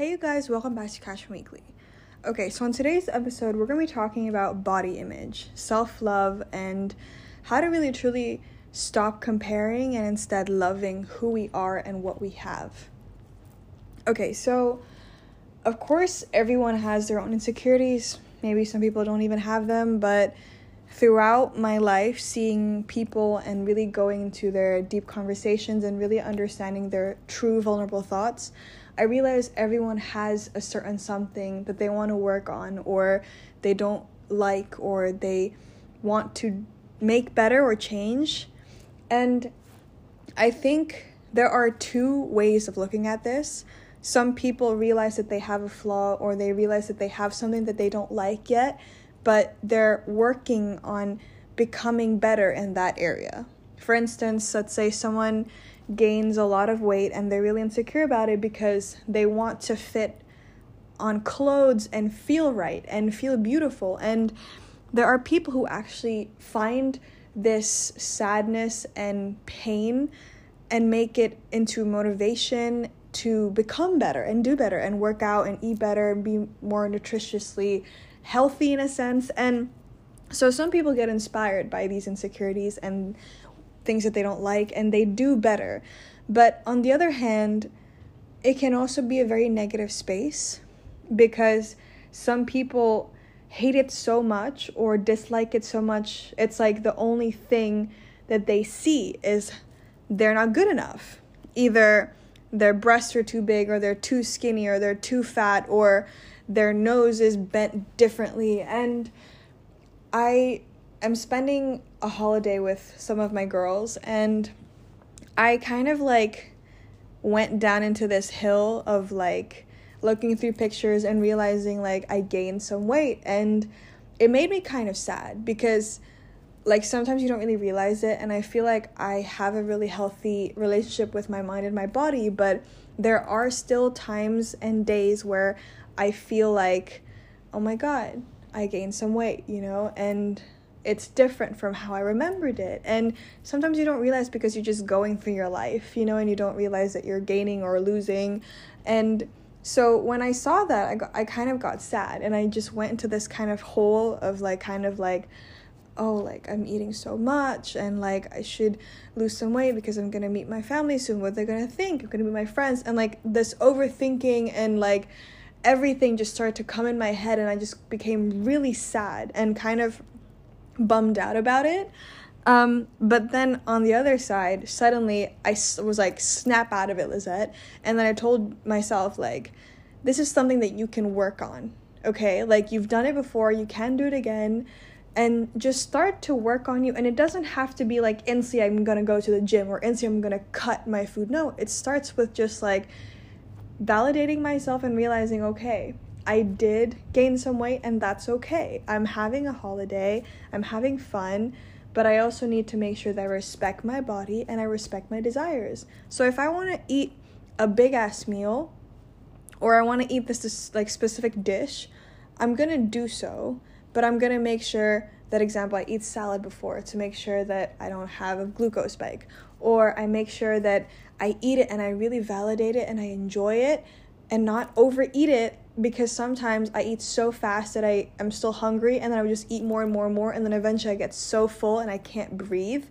Hey, you guys, welcome back to Cash Weekly. Okay, so in today's episode, we're going to be talking about body image, self love, and how to really truly stop comparing and instead loving who we are and what we have. Okay, so of course, everyone has their own insecurities. Maybe some people don't even have them, but throughout my life, seeing people and really going into their deep conversations and really understanding their true vulnerable thoughts, I realize everyone has a certain something that they want to work on or they don't like or they want to make better or change. And I think there are two ways of looking at this. Some people realize that they have a flaw or they realize that they have something that they don't like yet, but they're working on becoming better in that area. For instance, let's say someone gains a lot of weight and they're really insecure about it because they want to fit on clothes and feel right and feel beautiful. And there are people who actually find this sadness and pain and make it into motivation to become better and do better and work out and eat better and be more nutritiously healthy in a sense. And so some people get inspired by these insecurities and things that they don't like and they do better. But on the other hand, it can also be a very negative space because some people hate it so much or dislike it so much. It's like the only thing that they see is they're not good enough. Either their breasts are too big or they're too skinny or they're too fat or their nose is bent differently and I am spending a holiday with some of my girls and I kind of like went down into this hill of like looking through pictures and realizing like I gained some weight and it made me kind of sad because like sometimes you don't really realize it and I feel like I have a really healthy relationship with my mind and my body but there are still times and days where I feel like oh my god I gained some weight you know? And it's different from how I remembered it. And sometimes you don't realize because you're just going through your life, you know, and you don't realize that you're gaining or losing. And so when I saw that, I, got, I kind of got sad and I just went into this kind of hole of like, kind of like, oh, like I'm eating so much and like I should lose some weight because I'm gonna meet my family soon. What they're gonna think? I'm gonna meet my friends. And like this overthinking and like, everything just started to come in my head and I just became really sad and kind of bummed out about it. Um, but then on the other side, suddenly I was like, snap out of it, Lizette. And then I told myself, like, this is something that you can work on, okay? Like, you've done it before, you can do it again. And just start to work on you. And it doesn't have to be like, instantly I'm gonna go to the gym or instantly I'm gonna cut my food. No, it starts with just like validating myself and realizing, okay, I did gain some weight, and that's okay. I'm having a holiday, I'm having fun, but I also need to make sure that I respect my body and I respect my desires. So if I want to eat a big ass meal, or I want to eat this, this like specific dish, I'm gonna do so, but I'm gonna make sure that example I eat salad before to make sure that I don't have a glucose spike, or I make sure that I eat it and I really validate it and I enjoy it and not overeat it because sometimes I eat so fast that I am still hungry and then I would just eat more and more and more and then eventually I get so full and I can't breathe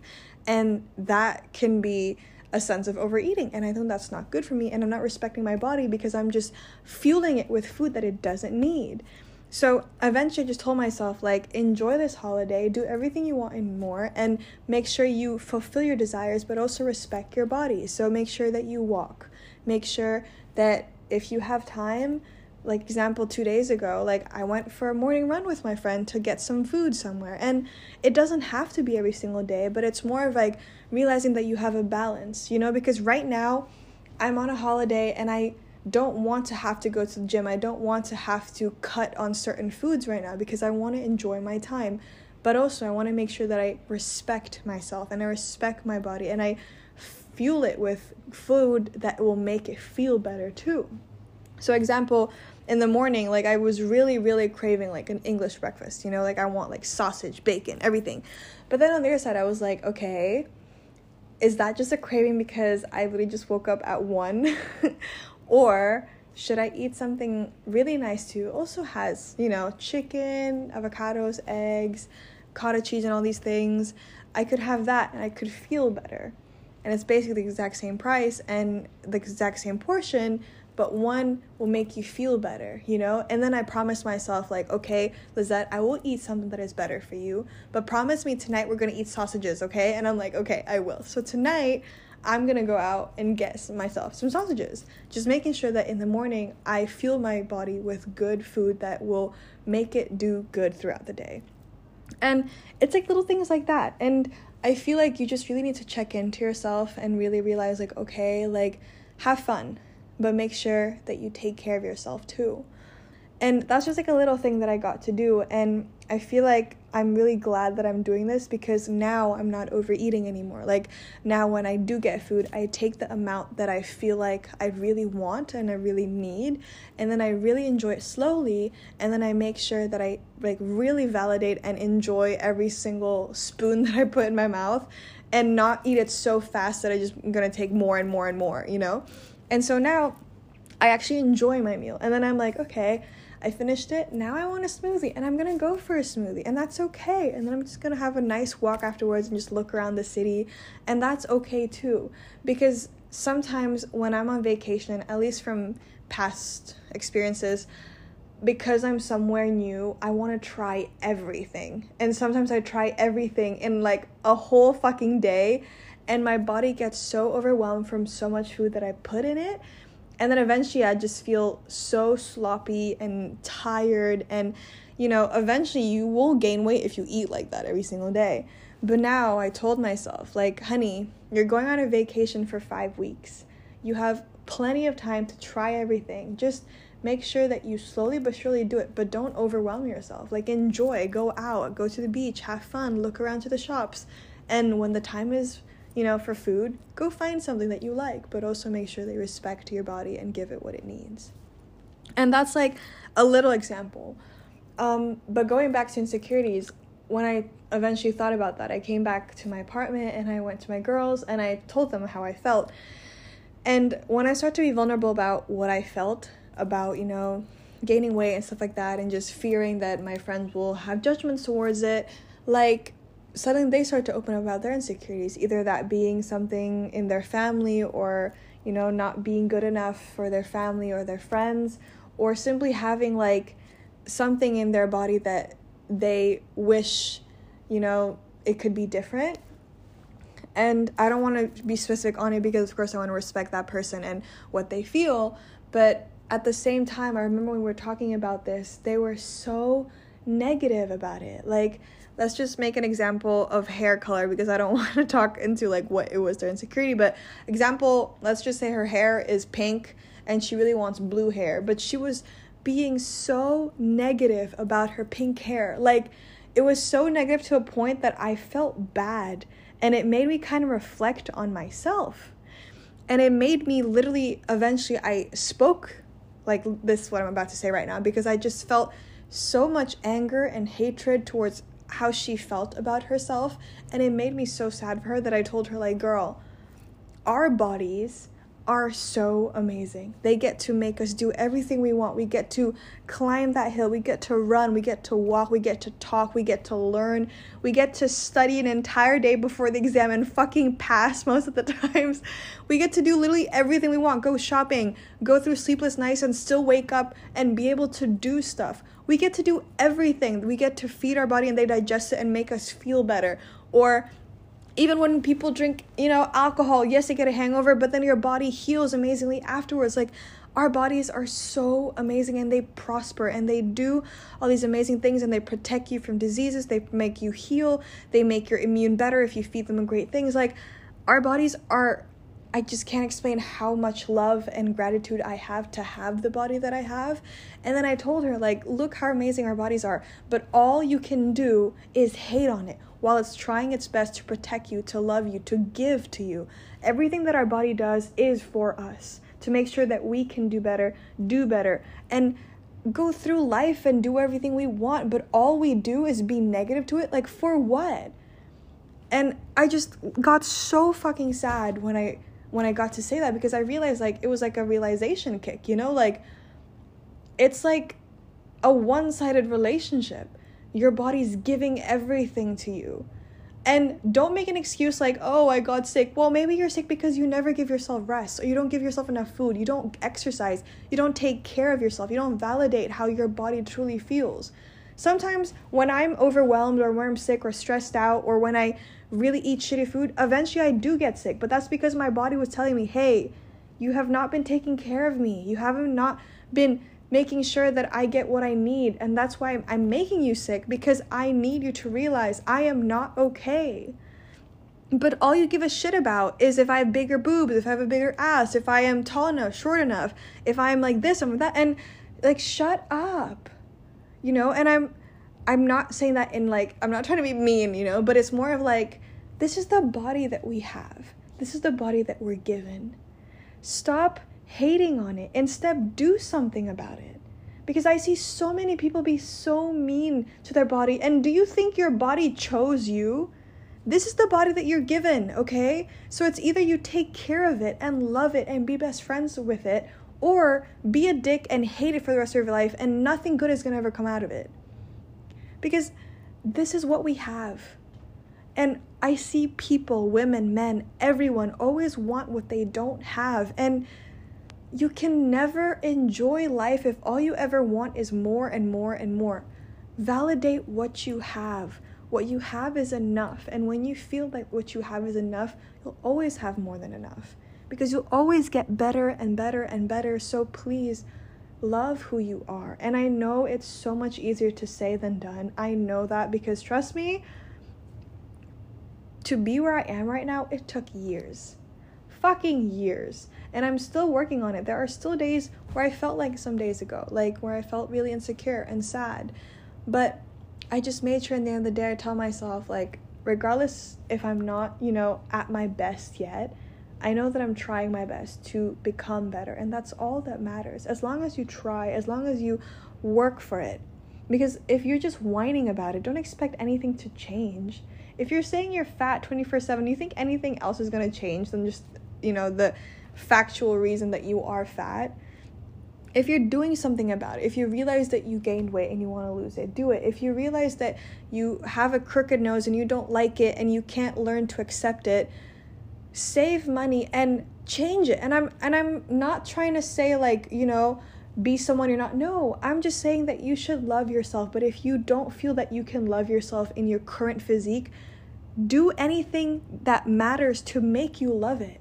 and that can be a sense of overeating and I think that's not good for me and I'm not respecting my body because I'm just fueling it with food that it doesn't need. So eventually I just told myself like enjoy this holiday, do everything you want and more and make sure you fulfill your desires but also respect your body. So make sure that you walk. Make sure that if you have time, like example 2 days ago, like I went for a morning run with my friend to get some food somewhere. And it doesn't have to be every single day, but it's more of like realizing that you have a balance, you know, because right now I'm on a holiday and I don't want to have to go to the gym. I don't want to have to cut on certain foods right now because I want to enjoy my time. But also, I want to make sure that I respect myself and I respect my body and I fuel it with food that will make it feel better too. So, example, in the morning, like I was really, really craving like an English breakfast, you know, like I want like sausage, bacon, everything. But then on the other side, I was like, okay, is that just a craving because I literally just woke up at one? or should I eat something really nice too? Also has, you know, chicken, avocados, eggs, cottage cheese, and all these things. I could have that and I could feel better. And it's basically the exact same price and the exact same portion, but one will make you feel better, you know? And then I promised myself, like, okay, Lizette, I will eat something that is better for you, but promise me tonight we're gonna eat sausages, okay? And I'm like, okay, I will. So tonight, I'm gonna go out and get myself some sausages. Just making sure that in the morning I fuel my body with good food that will make it do good throughout the day. And it's like little things like that. And I feel like you just really need to check into yourself and really realize, like, okay, like, have fun but make sure that you take care of yourself too. And that's just like a little thing that I got to do. And I feel like I'm really glad that I'm doing this because now I'm not overeating anymore. Like, now when I do get food, I take the amount that I feel like I really want and I really need. And then I really enjoy it slowly. And then I make sure that I like really validate and enjoy every single spoon that I put in my mouth and not eat it so fast that I just I'm gonna take more and more and more, you know? And so now I actually enjoy my meal. And then I'm like, okay, I finished it. Now I want a smoothie and I'm going to go for a smoothie. And that's okay. And then I'm just going to have a nice walk afterwards and just look around the city. And that's okay too. Because sometimes when I'm on vacation, at least from past experiences, because I'm somewhere new, I want to try everything. And sometimes I try everything in like a whole fucking day and my body gets so overwhelmed from so much food that I put in it. And then eventually I just feel so sloppy and tired and you know, eventually you will gain weight if you eat like that every single day. But now I told myself, like, honey, you're going on a vacation for 5 weeks. You have plenty of time to try everything. Just make sure that you slowly but surely do it, but don't overwhelm yourself. Like, enjoy, go out, go to the beach, have fun, look around to the shops. And when the time is you know, for food, go find something that you like, but also make sure they respect your body and give it what it needs. And that's like a little example. Um, but going back to insecurities, when I eventually thought about that, I came back to my apartment and I went to my girls and I told them how I felt. And when I start to be vulnerable about what I felt about, you know, gaining weight and stuff like that, and just fearing that my friends will have judgments towards it, like suddenly they start to open up about their insecurities either that being something in their family or you know not being good enough for their family or their friends or simply having like something in their body that they wish you know it could be different. And i don't want to be specific on it because of course i want to respect that person and what they feel but at the same time i remember when we were talking about this they were so negative about it. Like let's just make an example of hair color because I don't want to talk into like what it was their insecurity. But example, let's just say her hair is pink and she really wants blue hair, but she was being so negative about her pink hair. Like it was so negative to a point that I felt bad and it made me kind of reflect on myself. And it made me literally eventually I spoke like this what I'm about to say right now because I just felt so much anger and hatred towards how she felt about herself and it made me so sad for her that I told her like girl our bodies are so amazing. They get to make us do everything we want. We get to climb that hill. We get to run. We get to walk. We get to talk. We get to learn. We get to study an entire day before the exam and fucking pass most of the times. We get to do literally everything we want. Go shopping, go through sleepless nights, and still wake up and be able to do stuff. We get to do everything. We get to feed our body and they digest it and make us feel better. Or even when people drink, you know, alcohol, yes, they get a hangover, but then your body heals amazingly afterwards. Like, our bodies are so amazing and they prosper and they do all these amazing things and they protect you from diseases. They make you heal. They make your immune better if you feed them great things. Like, our bodies are I just can't explain how much love and gratitude I have to have the body that I have. And then I told her, like, look how amazing our bodies are, but all you can do is hate on it while it's trying its best to protect you, to love you, to give to you. Everything that our body does is for us to make sure that we can do better, do better, and go through life and do everything we want, but all we do is be negative to it. Like, for what? And I just got so fucking sad when I when I got to say that because I realized like it was like a realization kick, you know? Like it's like a one-sided relationship. Your body's giving everything to you. And don't make an excuse like, oh, I got sick. Well, maybe you're sick because you never give yourself rest, or you don't give yourself enough food, you don't exercise, you don't take care of yourself, you don't validate how your body truly feels. Sometimes when I'm overwhelmed, or when I'm sick, or stressed out, or when I really eat shitty food, eventually I do get sick. But that's because my body was telling me, hey, you have not been taking care of me. You haven't not been making sure that I get what I need. And that's why I'm making you sick because I need you to realize I am not okay. But all you give a shit about is if I have bigger boobs, if I have a bigger ass, if I am tall enough, short enough, if I am like this and that. And like, shut up. You know, and I'm I'm not saying that in like I'm not trying to be mean, you know, but it's more of like this is the body that we have. This is the body that we're given. Stop hating on it. Instead, do something about it. Because I see so many people be so mean to their body. And do you think your body chose you? This is the body that you're given, okay? So it's either you take care of it and love it and be best friends with it, or be a dick and hate it for the rest of your life and nothing good is gonna ever come out of it. Because this is what we have. And I see people, women, men, everyone always want what they don't have. And you can never enjoy life if all you ever want is more and more and more. Validate what you have. What you have is enough. And when you feel like what you have is enough, you'll always have more than enough because you'll always get better and better and better. So please love who you are. And I know it's so much easier to say than done. I know that because trust me, to be where I am right now, it took years. Fucking years and I'm still working on it. There are still days where I felt like some days ago, like where I felt really insecure and sad. But I just made sure in the end of the day I tell myself like regardless if I'm not, you know, at my best yet, I know that I'm trying my best to become better and that's all that matters. As long as you try, as long as you work for it. Because if you're just whining about it, don't expect anything to change. If you're saying you're fat 24/7, you think anything else is going to change than just, you know, the factual reason that you are fat, if you're doing something about it, if you realize that you gained weight and you want to lose it, do it. If you realize that you have a crooked nose and you don't like it and you can't learn to accept it, save money and change it. And I'm and I'm not trying to say like, you know, be someone you're not. No, I'm just saying that you should love yourself. But if you don't feel that you can love yourself in your current physique, do anything that matters to make you love it.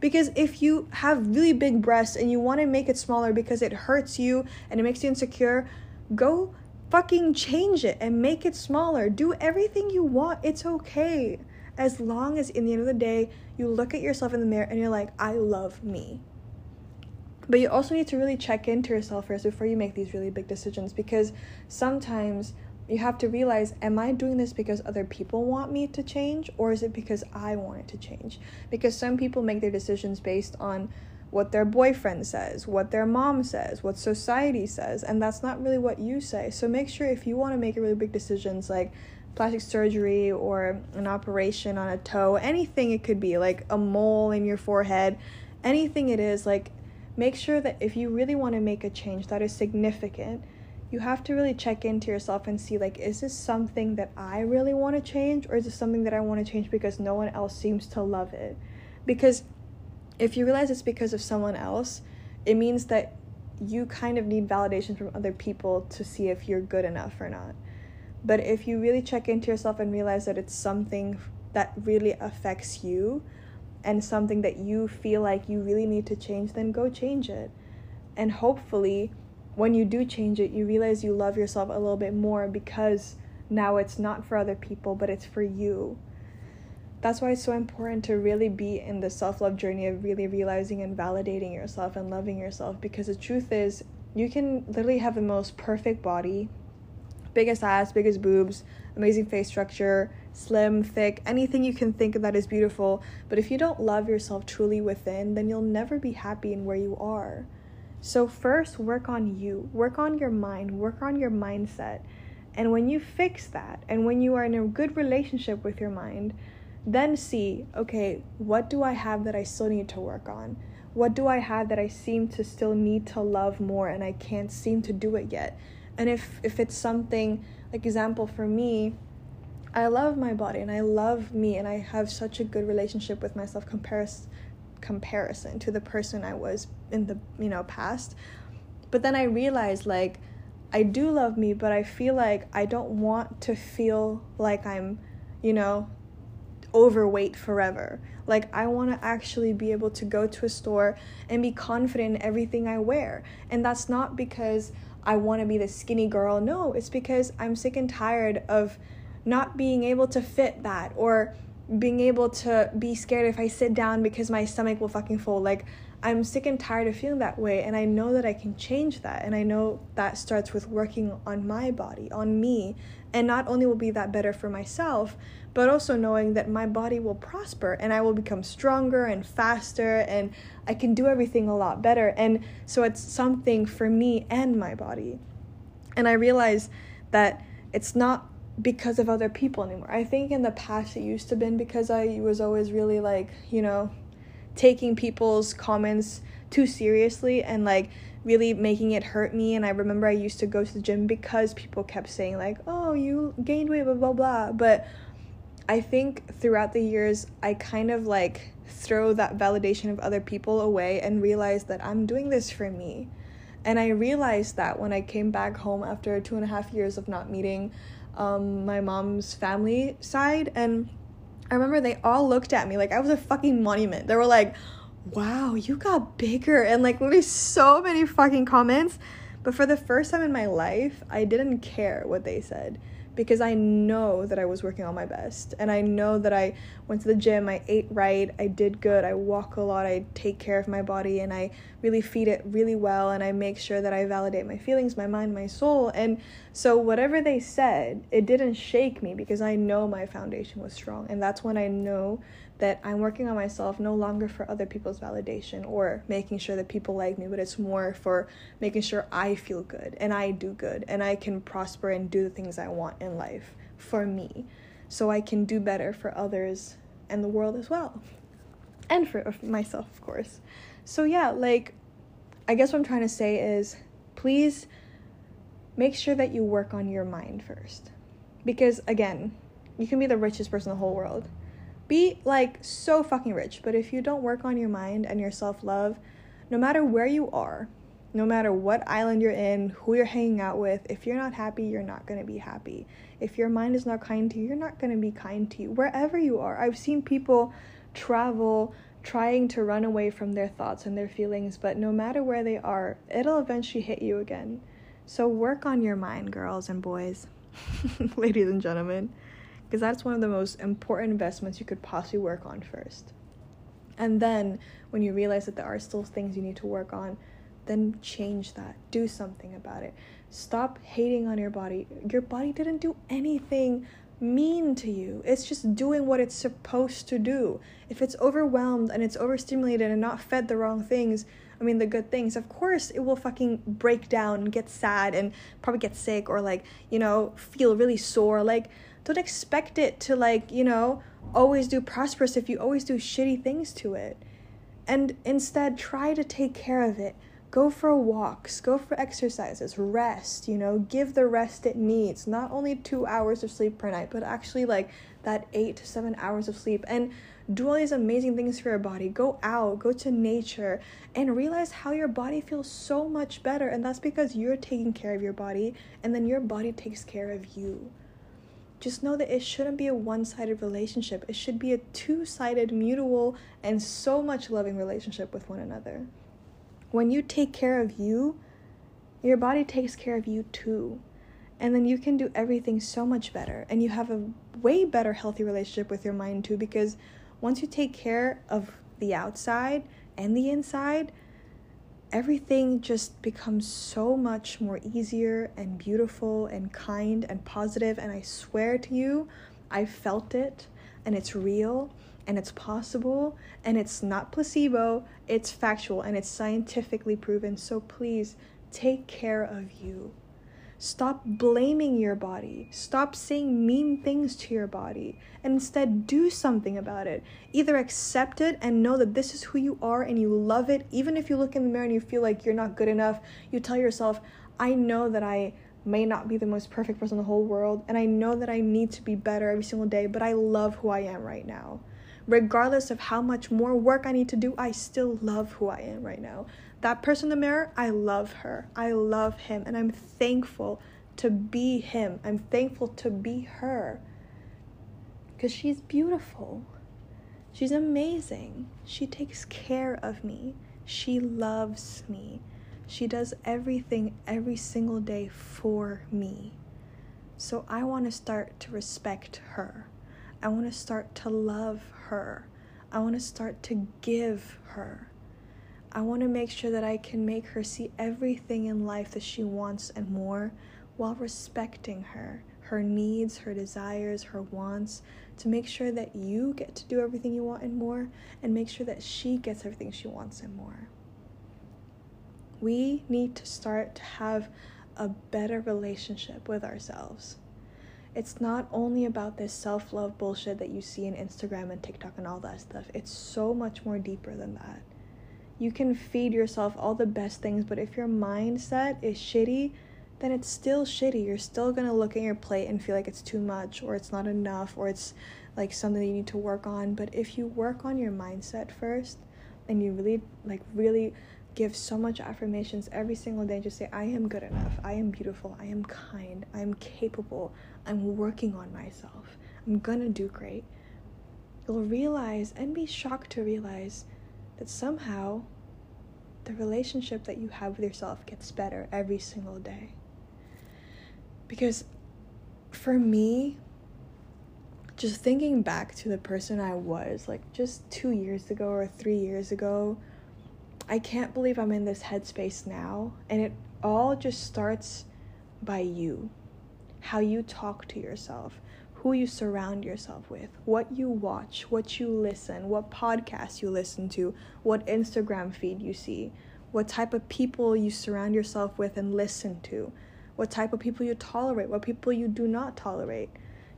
Because if you have really big breasts and you want to make it smaller because it hurts you and it makes you insecure, go fucking change it and make it smaller. Do everything you want. It's okay. As long as in the end of the day, you look at yourself in the mirror and you're like, I love me. But you also need to really check into yourself first before you make these really big decisions because sometimes you have to realize am I doing this because other people want me to change or is it because I want it to change? Because some people make their decisions based on what their boyfriend says, what their mom says, what society says, and that's not really what you say. So make sure if you want to make really big decisions like plastic surgery or an operation on a toe, anything it could be, like a mole in your forehead, anything it is, like make sure that if you really want to make a change that is significant, you have to really check into yourself and see like is this something that I really want to change or is this something that I want to change because no one else seems to love it? Because if you realize it's because of someone else, it means that you kind of need validation from other people to see if you're good enough or not. But if you really check into yourself and realize that it's something that really affects you and something that you feel like you really need to change, then go change it. And hopefully, when you do change it, you realize you love yourself a little bit more because now it's not for other people, but it's for you. That's why it's so important to really be in the self love journey of really realizing and validating yourself and loving yourself because the truth is, you can literally have the most perfect body, biggest ass, biggest boobs, amazing face structure, slim, thick, anything you can think of that is beautiful. But if you don't love yourself truly within, then you'll never be happy in where you are. So, first, work on you, work on your mind, work on your mindset. And when you fix that, and when you are in a good relationship with your mind, then see, okay, what do I have that I still need to work on? What do I have that I seem to still need to love more and I can't seem to do it yet? And if if it's something like example for me, I love my body and I love me and I have such a good relationship with myself comparison comparison to the person I was in the you know past. But then I realized like I do love me, but I feel like I don't want to feel like I'm, you know, overweight forever. Like, I want to actually be able to go to a store and be confident in everything I wear. And that's not because I want to be the skinny girl. No, it's because I'm sick and tired of not being able to fit that or being able to be scared if I sit down because my stomach will fucking fall. Like, I'm sick and tired of feeling that way, and I know that I can change that. And I know that starts with working on my body, on me. And not only will be that better for myself, but also knowing that my body will prosper and I will become stronger and faster and I can do everything a lot better. And so it's something for me and my body. And I realize that it's not because of other people anymore. I think in the past it used to been because I was always really like, you know, taking people's comments too seriously and like really making it hurt me and I remember I used to go to the gym because people kept saying like, "Oh, you gained weight blah blah blah." But I think throughout the years I kind of like throw that validation of other people away and realize that I'm doing this for me. And I realized that when I came back home after two and a half years of not meeting um, my mom's family side and I remember they all looked at me like I was a fucking monument. They were like, wow, you got bigger. And like literally so many fucking comments. But for the first time in my life, I didn't care what they said because I know that I was working on my best. And I know that I went to the gym, I ate right, I did good, I walk a lot, I take care of my body, and I really feed it really well. And I make sure that I validate my feelings, my mind, my soul. And so, whatever they said, it didn't shake me because I know my foundation was strong. And that's when I know that I'm working on myself no longer for other people's validation or making sure that people like me, but it's more for making sure I feel good and I do good and I can prosper and do the things I want in life for me so I can do better for others and the world as well. And for myself, of course. So, yeah, like, I guess what I'm trying to say is please make sure that you work on your mind first. Because, again, you can be the richest person in the whole world be like so fucking rich, but if you don't work on your mind and your self love, no matter where you are, no matter what island you're in, who you're hanging out with, if you're not happy, you're not going to be happy. If your mind is not kind to you, you're not going to be kind to you. Wherever you are, I've seen people travel trying to run away from their thoughts and their feelings, but no matter where they are, it'll eventually hit you again. So work on your mind, girls and boys, ladies and gentlemen because that's one of the most important investments you could possibly work on first. And then when you realize that there are still things you need to work on, then change that. Do something about it. Stop hating on your body. Your body didn't do anything mean to you. It's just doing what it's supposed to do. If it's overwhelmed and it's overstimulated and not fed the wrong things, I mean the good things, of course it will fucking break down get sad and probably get sick or like, you know, feel really sore. Like don't expect it to like you know always do prosperous if you always do shitty things to it. And instead try to take care of it. Go for walks. Go for exercises. Rest you know. Give the rest it needs. Not only two hours of sleep per night but actually like that eight to seven hours of sleep. And do all these amazing things for your body go out go to nature and realize how your body feels so much better and that's because you're taking care of your body and then your body takes care of you just know that it shouldn't be a one sided relationship. It should be a two sided, mutual, and so much loving relationship with one another. When you take care of you, your body takes care of you too. And then you can do everything so much better. And you have a way better, healthy relationship with your mind too, because once you take care of the outside and the inside, everything just becomes so much more easier and beautiful and kind and positive. and i swear to you i felt it. And it's real and it's possible and it's not placebo. It's factual and it's scientifically proven. So please take care of you Stop blaming your body. Stop saying mean things to your body. And instead, do something about it. Either accept it and know that this is who you are and you love it. Even if you look in the mirror and you feel like you're not good enough, you tell yourself, I know that I may not be the most perfect person in the whole world. And I know that I need to be better every single day, but I love who I am right now. Regardless of how much more work I need to do, I still love who I am right now. That person in the mirror, I love her. I love him. And I'm thankful to be him. I'm thankful to be her. Because she's beautiful. She's amazing. She takes care of me. She loves me. She does everything every single day for me. So I want to start to respect her. I want to start to love her. I want to start to give her. I want to make sure that I can make her see everything in life that she wants and more while respecting her, her needs, her desires, her wants, to make sure that you get to do everything you want and more, and make sure that she gets everything she wants and more. We need to start to have a better relationship with ourselves. It's not only about this self love bullshit that you see in Instagram and TikTok and all that stuff, it's so much more deeper than that you can feed yourself all the best things, but if your mindset is shitty, then it's still shitty. You're still gonna look at your plate and feel like it's too much, or it's not enough, or it's like something you need to work on. But if you work on your mindset first and you really, like, really give so much affirmations every single day, just say, I am good enough, I am beautiful, I am kind, I am capable, I'm working on myself, I'm gonna do great. You'll realize and be shocked to realize that somehow the relationship that you have with yourself gets better every single day. Because for me, just thinking back to the person I was, like just two years ago or three years ago, I can't believe I'm in this headspace now. And it all just starts by you. How you talk to yourself, who you surround yourself with, what you watch, what you listen, what podcasts you listen to, what Instagram feed you see, what type of people you surround yourself with and listen to, what type of people you tolerate, what people you do not tolerate.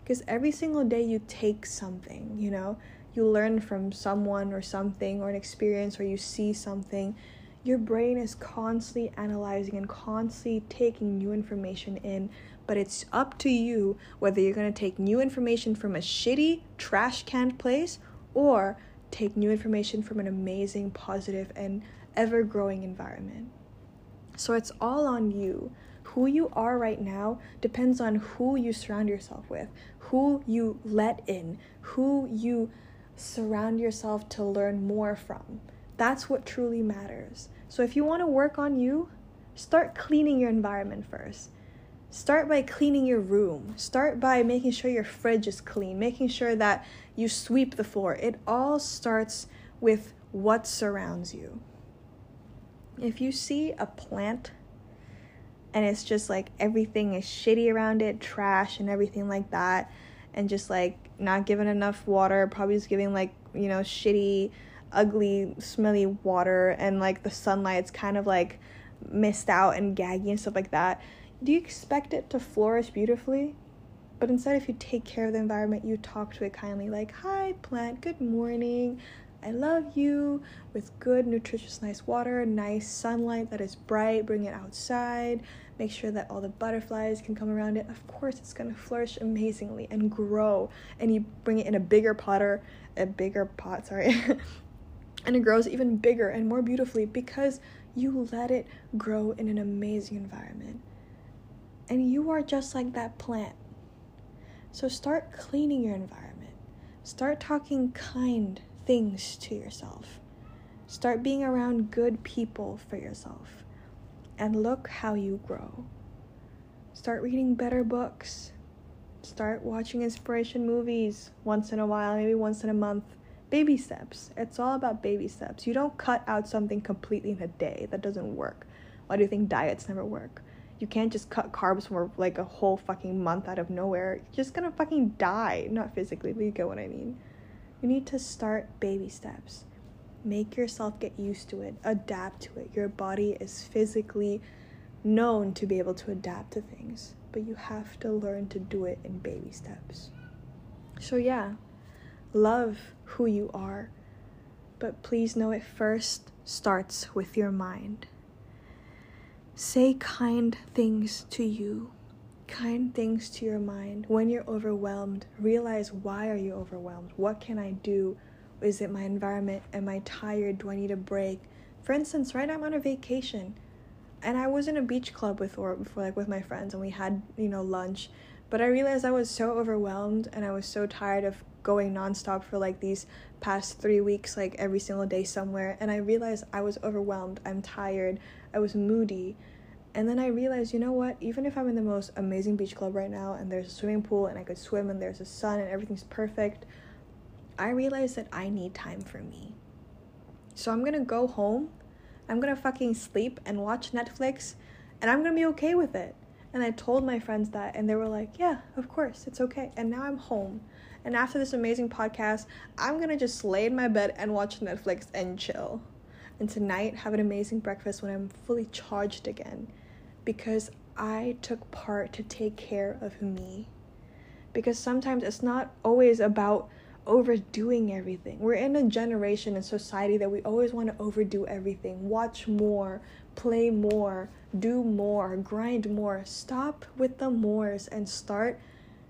Because every single day you take something, you know, you learn from someone or something or an experience or you see something. Your brain is constantly analyzing and constantly taking new information in but it's up to you whether you're going to take new information from a shitty, trash canned place or take new information from an amazing, positive, and ever growing environment. So it's all on you. Who you are right now depends on who you surround yourself with, who you let in, who you surround yourself to learn more from. That's what truly matters. So if you want to work on you, start cleaning your environment first. Start by cleaning your room. Start by making sure your fridge is clean, making sure that you sweep the floor. It all starts with what surrounds you. If you see a plant and it's just like everything is shitty around it, trash and everything like that, and just like not given enough water, probably just giving like, you know, shitty, ugly, smelly water, and like the sunlight's kind of like missed out and gaggy and stuff like that do you expect it to flourish beautifully? But instead, if you take care of the environment, you talk to it kindly, like, Hi, plant, good morning. I love you with good, nutritious, nice water, nice sunlight that is bright. Bring it outside. Make sure that all the butterflies can come around it. Of course, it's gonna flourish amazingly and grow. And you bring it in a bigger potter, a bigger pot, sorry. and it grows even bigger and more beautifully because you let it grow in an amazing environment. And you are just like that plant. So start cleaning your environment. Start talking kind things to yourself. Start being around good people for yourself. And look how you grow. Start reading better books. Start watching inspiration movies once in a while, maybe once in a month. Baby steps. It's all about baby steps. You don't cut out something completely in a day. That doesn't work. Why do you think diets never work? You can't just cut carbs for like a whole fucking month out of nowhere. You're just gonna fucking die. Not physically, but you get what I mean. You need to start baby steps. Make yourself get used to it, adapt to it. Your body is physically known to be able to adapt to things, but you have to learn to do it in baby steps. So, yeah, love who you are, but please know it first starts with your mind. Say kind things to you, kind things to your mind. When you're overwhelmed, realize why are you overwhelmed? What can I do? Is it my environment? Am I tired? Do I need a break? For instance, right I'm on a vacation and I was in a beach club with or before like with my friends and we had, you know, lunch. But I realized I was so overwhelmed and I was so tired of going nonstop for like these past three weeks, like every single day somewhere. And I realized I was overwhelmed. I'm tired. I was moody. And then I realized, you know what? Even if I'm in the most amazing beach club right now and there's a swimming pool and I could swim and there's a sun and everything's perfect, I realized that I need time for me. So I'm gonna go home I'm gonna fucking sleep and watch Netflix and I'm gonna be okay with it. And I told my friends that, and they were like, yeah, of course, it's okay. And now I'm home. And after this amazing podcast, I'm gonna just lay in my bed and watch Netflix and chill. And tonight, have an amazing breakfast when I'm fully charged again. Because I took part to take care of me. Because sometimes it's not always about overdoing everything. We're in a generation and society that we always want to overdo everything. Watch more, play more, do more, grind more. Stop with the mores and start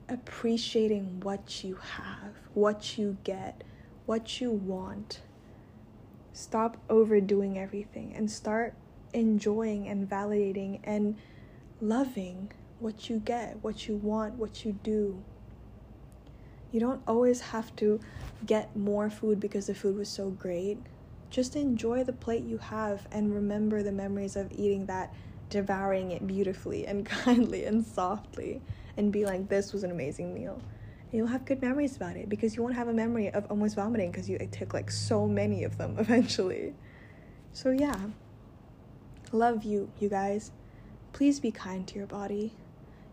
appreciating what you have, what you get, what you want. Stop overdoing everything and start enjoying and validating and loving what you get, what you want, what you do. You don't always have to get more food because the food was so great. Just enjoy the plate you have and remember the memories of eating that, devouring it beautifully and kindly and softly, and be like, this was an amazing meal. You'll have good memories about it because you won't have a memory of almost vomiting because you took like so many of them eventually. So, yeah. Love you, you guys. Please be kind to your body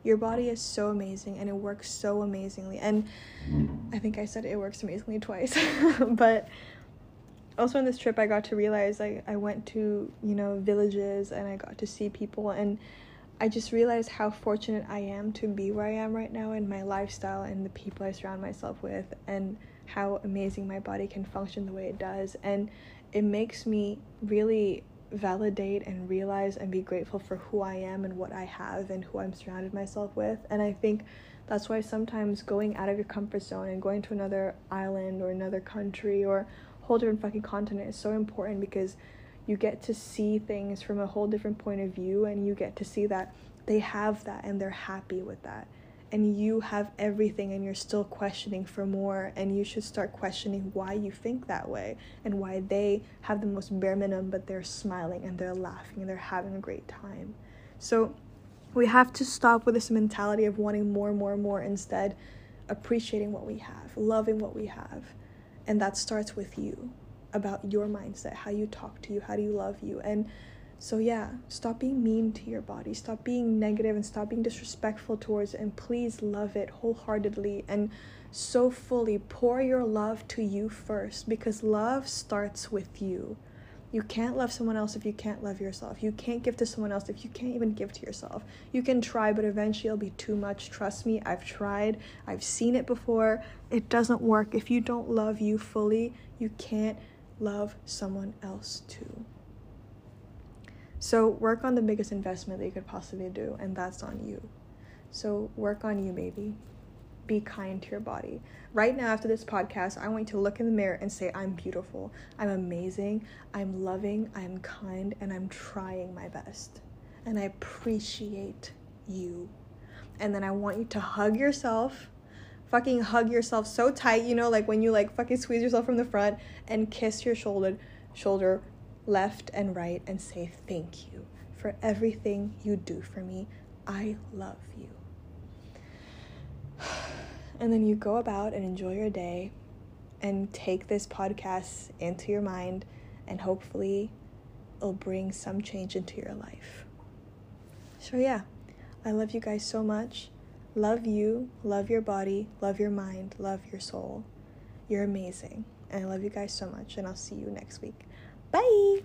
your body is so amazing and it works so amazingly. And I think I said it works amazingly twice. but also on this trip I got to realize I, I went to, you know, villages and I got to see people and I just realized how fortunate I am to be where I am right now in my lifestyle and the people I surround myself with and how amazing my body can function the way it does and it makes me really validate and realize and be grateful for who I am and what I have and who I'm surrounded myself with. And I think that's why sometimes going out of your comfort zone and going to another island or another country or whole different fucking continent is so important because you get to see things from a whole different point of view and you get to see that they have that and they're happy with that. And you have everything and you're still questioning for more and you should start questioning why you think that way and why they have the most bare minimum but they're smiling and they're laughing and they're having a great time. So we have to stop with this mentality of wanting more and more and more instead appreciating what we have loving what we have. And that starts with you about your mindset how you talk to you how do you love you and so, yeah, stop being mean to your body, stop being negative, and stop being disrespectful towards it. And please love it wholeheartedly and so fully. Pour your love to you first because love starts with you. You can't love someone else if you can't love yourself. You can't give to someone else if you can't even give to yourself. You can try, but eventually it'll be too much. Trust me, I've tried, I've seen it before. It doesn't work. If you don't love you fully, you can't love someone else too. So work on the biggest investment that you could possibly do, and that's on you. So work on you, baby. Be kind to your body. Right now, after this podcast, I want you to look in the mirror and say, I'm beautiful, I'm amazing, I'm loving, I'm kind, and I'm trying my best. And I appreciate you. And then I want you to hug yourself fucking hug yourself so tight, you know, like when you like fucking squeeze yourself from the front and kiss your shoulder shoulder left and right and say thank you for everything you do for me. I love you. And then you go about and enjoy your day and take this podcast into your mind, and hopefully, it'll bring some change into your life. So, yeah, I love you guys so much. Love you, love your body, love your mind, love your soul. You're amazing. And I love you guys so much, and I'll see you next week. Bye.